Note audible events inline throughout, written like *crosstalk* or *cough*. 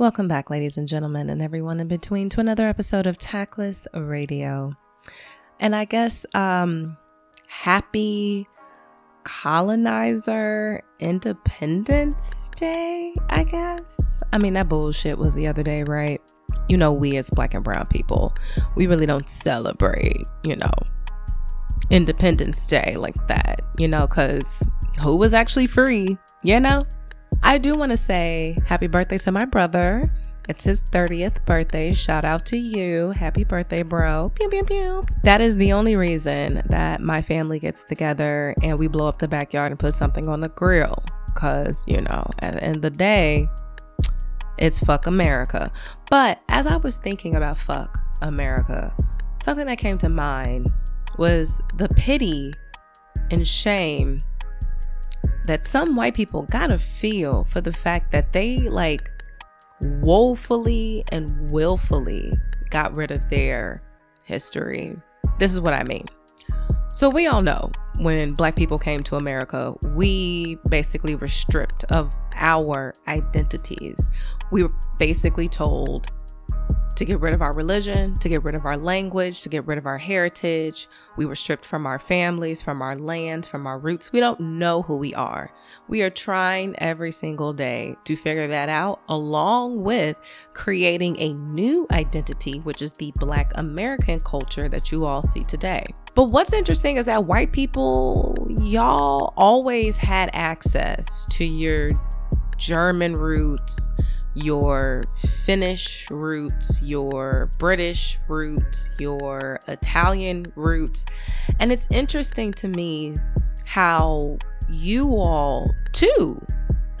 Welcome back, ladies and gentlemen, and everyone in between, to another episode of Tactless Radio. And I guess, um, happy colonizer Independence Day, I guess. I mean, that bullshit was the other day, right? You know, we as black and brown people, we really don't celebrate, you know, Independence Day like that, you know, because who was actually free, you know? I do want to say happy birthday to my brother. It's his 30th birthday. Shout out to you. Happy birthday, bro. Pew, pew, pew. That is the only reason that my family gets together and we blow up the backyard and put something on the grill. Because, you know, at the end of the day, it's fuck America. But as I was thinking about fuck America, something that came to mind was the pity and shame that some white people gotta feel for the fact that they like woefully and willfully got rid of their history. This is what I mean. So, we all know when black people came to America, we basically were stripped of our identities. We were basically told to get rid of our religion, to get rid of our language, to get rid of our heritage. We were stripped from our families, from our lands, from our roots. We don't know who we are. We are trying every single day to figure that out, along with creating a new identity, which is the Black American culture that you all see today. But what's interesting is that white people, y'all always had access to your German roots your Finnish roots, your British roots, your Italian roots. And it's interesting to me how you all too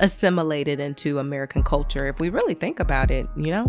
assimilated into American culture if we really think about it, you know?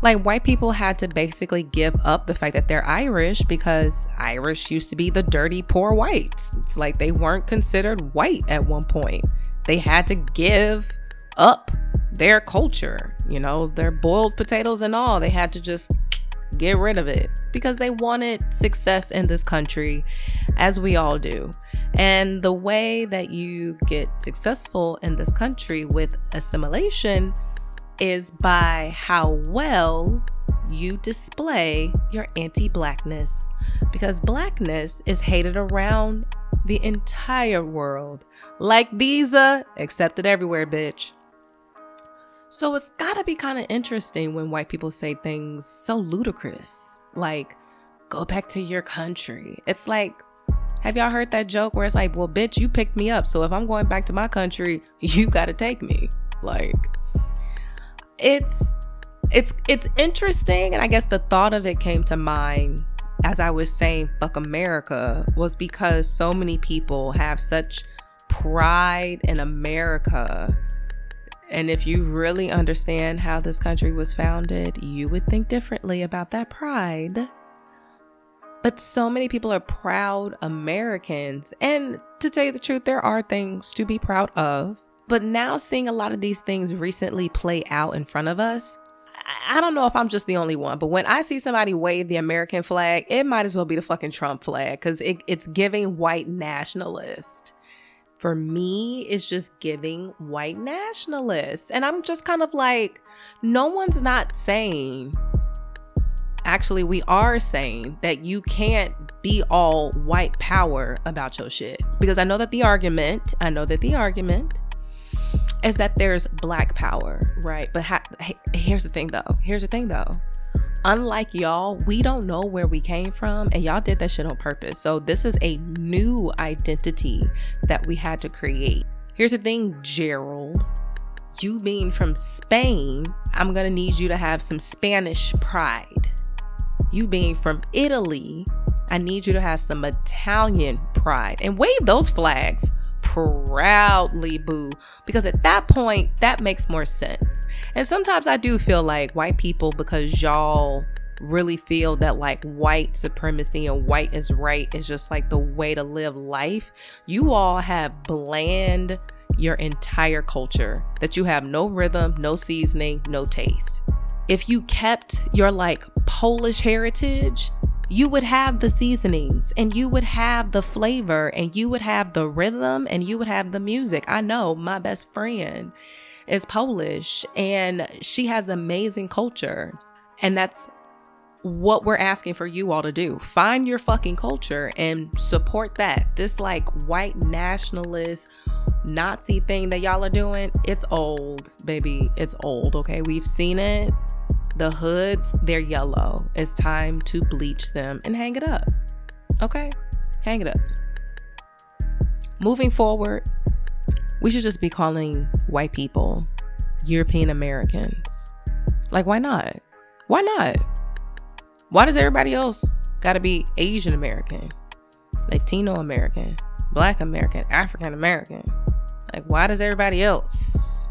Like white people had to basically give up the fact that they're Irish because Irish used to be the dirty poor whites. It's like they weren't considered white at one point. They had to give up their culture, you know, their boiled potatoes and all. They had to just get rid of it because they wanted success in this country, as we all do. And the way that you get successful in this country with assimilation is by how well you display your anti blackness. Because blackness is hated around the entire world. Like Visa, accepted everywhere, bitch. So it's gotta be kind of interesting when white people say things so ludicrous, like, go back to your country. It's like, have y'all heard that joke where it's like, well, bitch, you picked me up. So if I'm going back to my country, you gotta take me. Like, it's it's it's interesting and i guess the thought of it came to mind as i was saying fuck america was because so many people have such pride in america and if you really understand how this country was founded, you would think differently about that pride. But so many people are proud Americans. And to tell you the truth, there are things to be proud of. But now seeing a lot of these things recently play out in front of us, I don't know if I'm just the only one, but when I see somebody wave the American flag, it might as well be the fucking Trump flag because it, it's giving white nationalist for me is just giving white nationalists. And I'm just kind of like, no one's not saying, actually, we are saying that you can't be all white power about your shit. Because I know that the argument, I know that the argument is that there's black power, right? But ha- here's the thing though. Here's the thing though unlike y'all, we don't know where we came from, and y'all did that shit on purpose. So, this is a new identity that we had to create. Here's the thing, Gerald. You being from Spain, I'm gonna need you to have some Spanish pride. You being from Italy, I need you to have some Italian pride and wave those flags proudly boo because at that point that makes more sense. And sometimes I do feel like white people because y'all really feel that like white supremacy and white is right is just like the way to live life. You all have bland your entire culture, that you have no rhythm, no seasoning, no taste. If you kept your like Polish heritage, you would have the seasonings and you would have the flavor and you would have the rhythm and you would have the music. I know my best friend is Polish and she has amazing culture. And that's what we're asking for you all to do. Find your fucking culture and support that. This like white nationalist Nazi thing that y'all are doing, it's old, baby. It's old, okay? We've seen it. The hoods, they're yellow. It's time to bleach them and hang it up. Okay? Hang it up. Moving forward, we should just be calling white people European Americans. Like, why not? Why not? Why does everybody else gotta be Asian American, Latino American, Black American, African American? Like, why does everybody else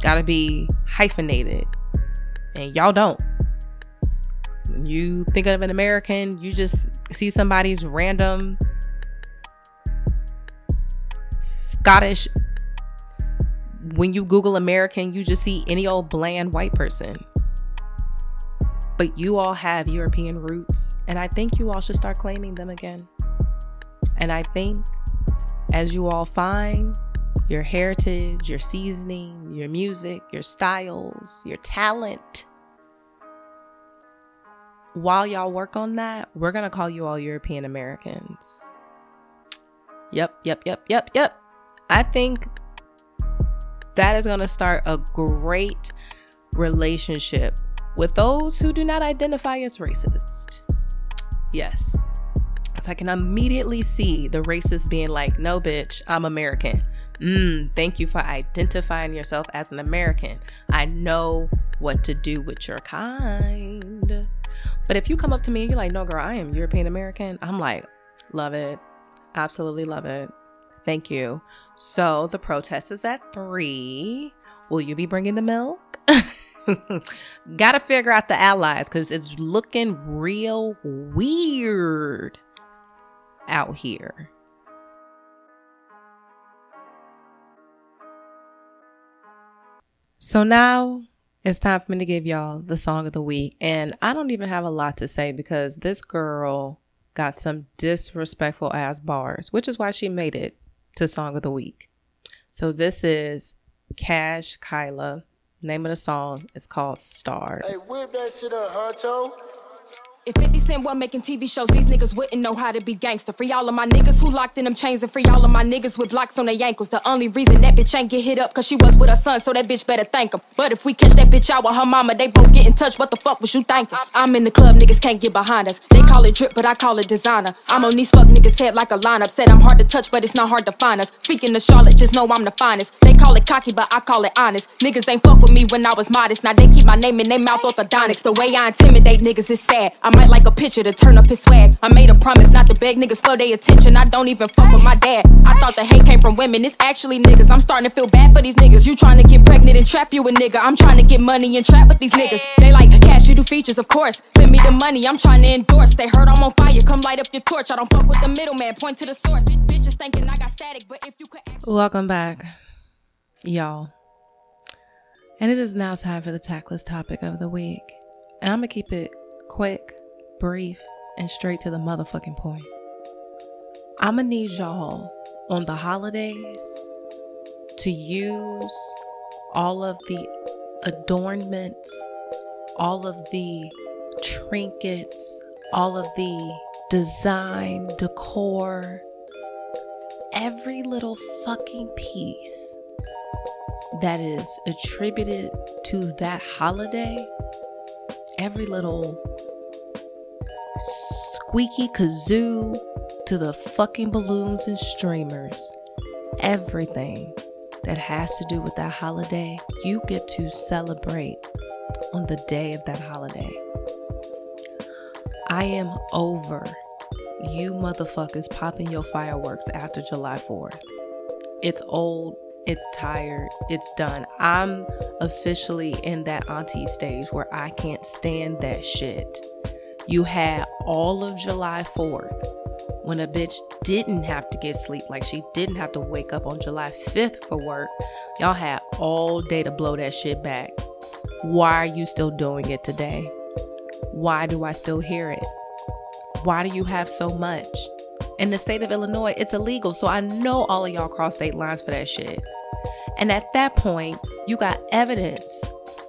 gotta be hyphenated and y'all don't? When you think of an American, you just see somebody's random Scottish. When you Google American, you just see any old bland white person. But you all have European roots, and I think you all should start claiming them again. And I think as you all find your heritage, your seasoning, your music, your styles, your talent. While y'all work on that, we're going to call you all European Americans. Yep, yep, yep, yep, yep. I think that is going to start a great relationship with those who do not identify as racist. Yes. Because I can immediately see the racist being like, no, bitch, I'm American. Mm, thank you for identifying yourself as an American. I know what to do with your kind. But if you come up to me and you're like, no, girl, I am European American, I'm like, love it. Absolutely love it. Thank you. So the protest is at three. Will you be bringing the milk? *laughs* Gotta figure out the allies because it's looking real weird out here. So now it's time for me to give y'all the song of the week. And I don't even have a lot to say because this girl got some disrespectful ass bars, which is why she made it to song of the week. So this is Cash Kyla. Name of the song is called Stars. Hey, whip that shit up, Honcho. If 50 Cent wasn't making TV shows, these niggas wouldn't know how to be gangster. Free all of my niggas who locked in them chains and free all of my niggas with blocks on their ankles. The only reason that bitch ain't get hit up, cause she was with her son, so that bitch better thank him. But if we catch that bitch out with her mama, they both get in touch. What the fuck was you thinking? I'm in the club, niggas can't get behind us. They call it drip, but I call it designer. I'm on these fuck niggas' head like a lineup. Said I'm hard to touch, but it's not hard to find us. Speaking to Charlotte, just know I'm the finest. They call it cocky, but I call it honest. Niggas ain't fuck with me when I was modest. Now they keep my name in their mouth orthodontics. The way I intimidate niggas is sad. I might like a picture to turn up his swag. I made a promise not to beg niggas for their attention. I don't even fuck with my dad. I thought the hate came from women. It's actually niggas. I'm starting to feel bad for these niggas. You trying to get pregnant and trap you a nigga. I'm trying to get money and trap with these niggas. They like cash, you do features, of course. Send me the money, I'm trying to endorse. They heard I'm on fire, come light up your torch. I don't fuck with the middleman, point to the source. Bitches thinking I got static, but if you could. Welcome back, y'all. And it is now time for the tactless topic of the week. And I'm gonna keep it quick, brief, and straight to the motherfucking point. I'm gonna need y'all on the holidays to use all of the adornments, all of the trinkets, all of the design, decor, every little fucking piece that is attributed to that holiday, every little squeaky kazoo to the fucking balloons and streamers. Everything that has to do with that holiday, you get to celebrate on the day of that holiday. I am over you motherfuckers popping your fireworks after July 4th. It's old. It's tired. It's done. I'm officially in that auntie stage where I can't stand that shit. You had all of July 4th when a bitch didn't have to get sleep, like she didn't have to wake up on July 5th for work. Y'all had all day to blow that shit back. Why are you still doing it today? Why do I still hear it? Why do you have so much? In the state of Illinois, it's illegal. So I know all of y'all cross state lines for that shit. And at that point, you got evidence.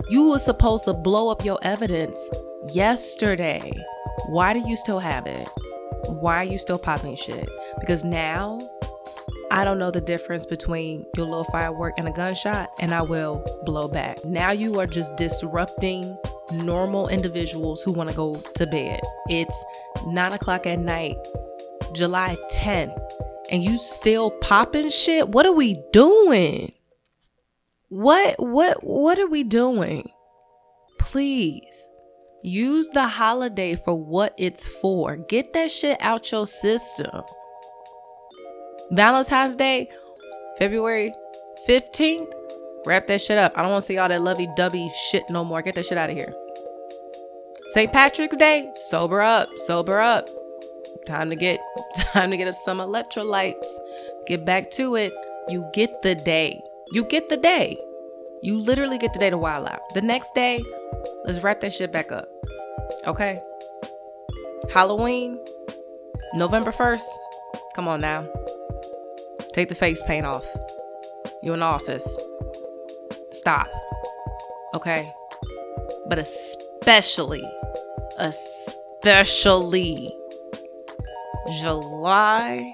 You were supposed to blow up your evidence yesterday. Why do you still have it? Why are you still popping shit? Because now I don't know the difference between your little firework and a gunshot, and I will blow back. Now you are just disrupting normal individuals who want to go to bed. It's nine o'clock at night, July 10th, and you still popping shit. What are we doing? What what what are we doing? Please use the holiday for what it's for. Get that shit out your system. Valentine's Day, February 15th. Wrap that shit up. I don't want to see all that lovey dovey shit no more. Get that shit out of here. St. Patrick's Day, sober up, sober up. Time to get *laughs* time to get up some electrolytes. Get back to it. You get the day. You get the day. You literally get the day to wild out. The next day, let's wrap that shit back up. Okay? Halloween, November 1st. Come on now. Take the face paint off. You in the office. Stop. Okay? But especially, especially July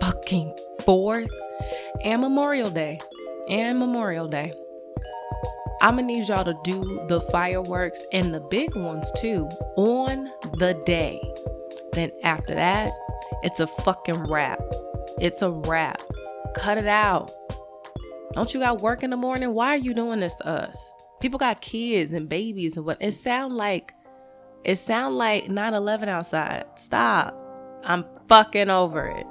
fucking 4th and Memorial Day. And Memorial Day. I'm gonna need y'all to do the fireworks and the big ones too on the day. Then after that, it's a fucking wrap. It's a wrap. Cut it out. Don't you got work in the morning? Why are you doing this to us? People got kids and babies and what it sound like it sound like 9-11 outside. Stop. I'm fucking over it.